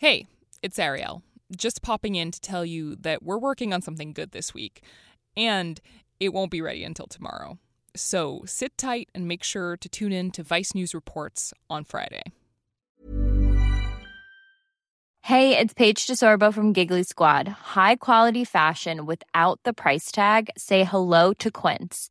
Hey, it's Ariel. Just popping in to tell you that we're working on something good this week, and it won't be ready until tomorrow. So sit tight and make sure to tune in to Vice News Reports on Friday. Hey, it's Paige DeSorbo from Giggly Squad. High quality fashion without the price tag. Say hello to Quince.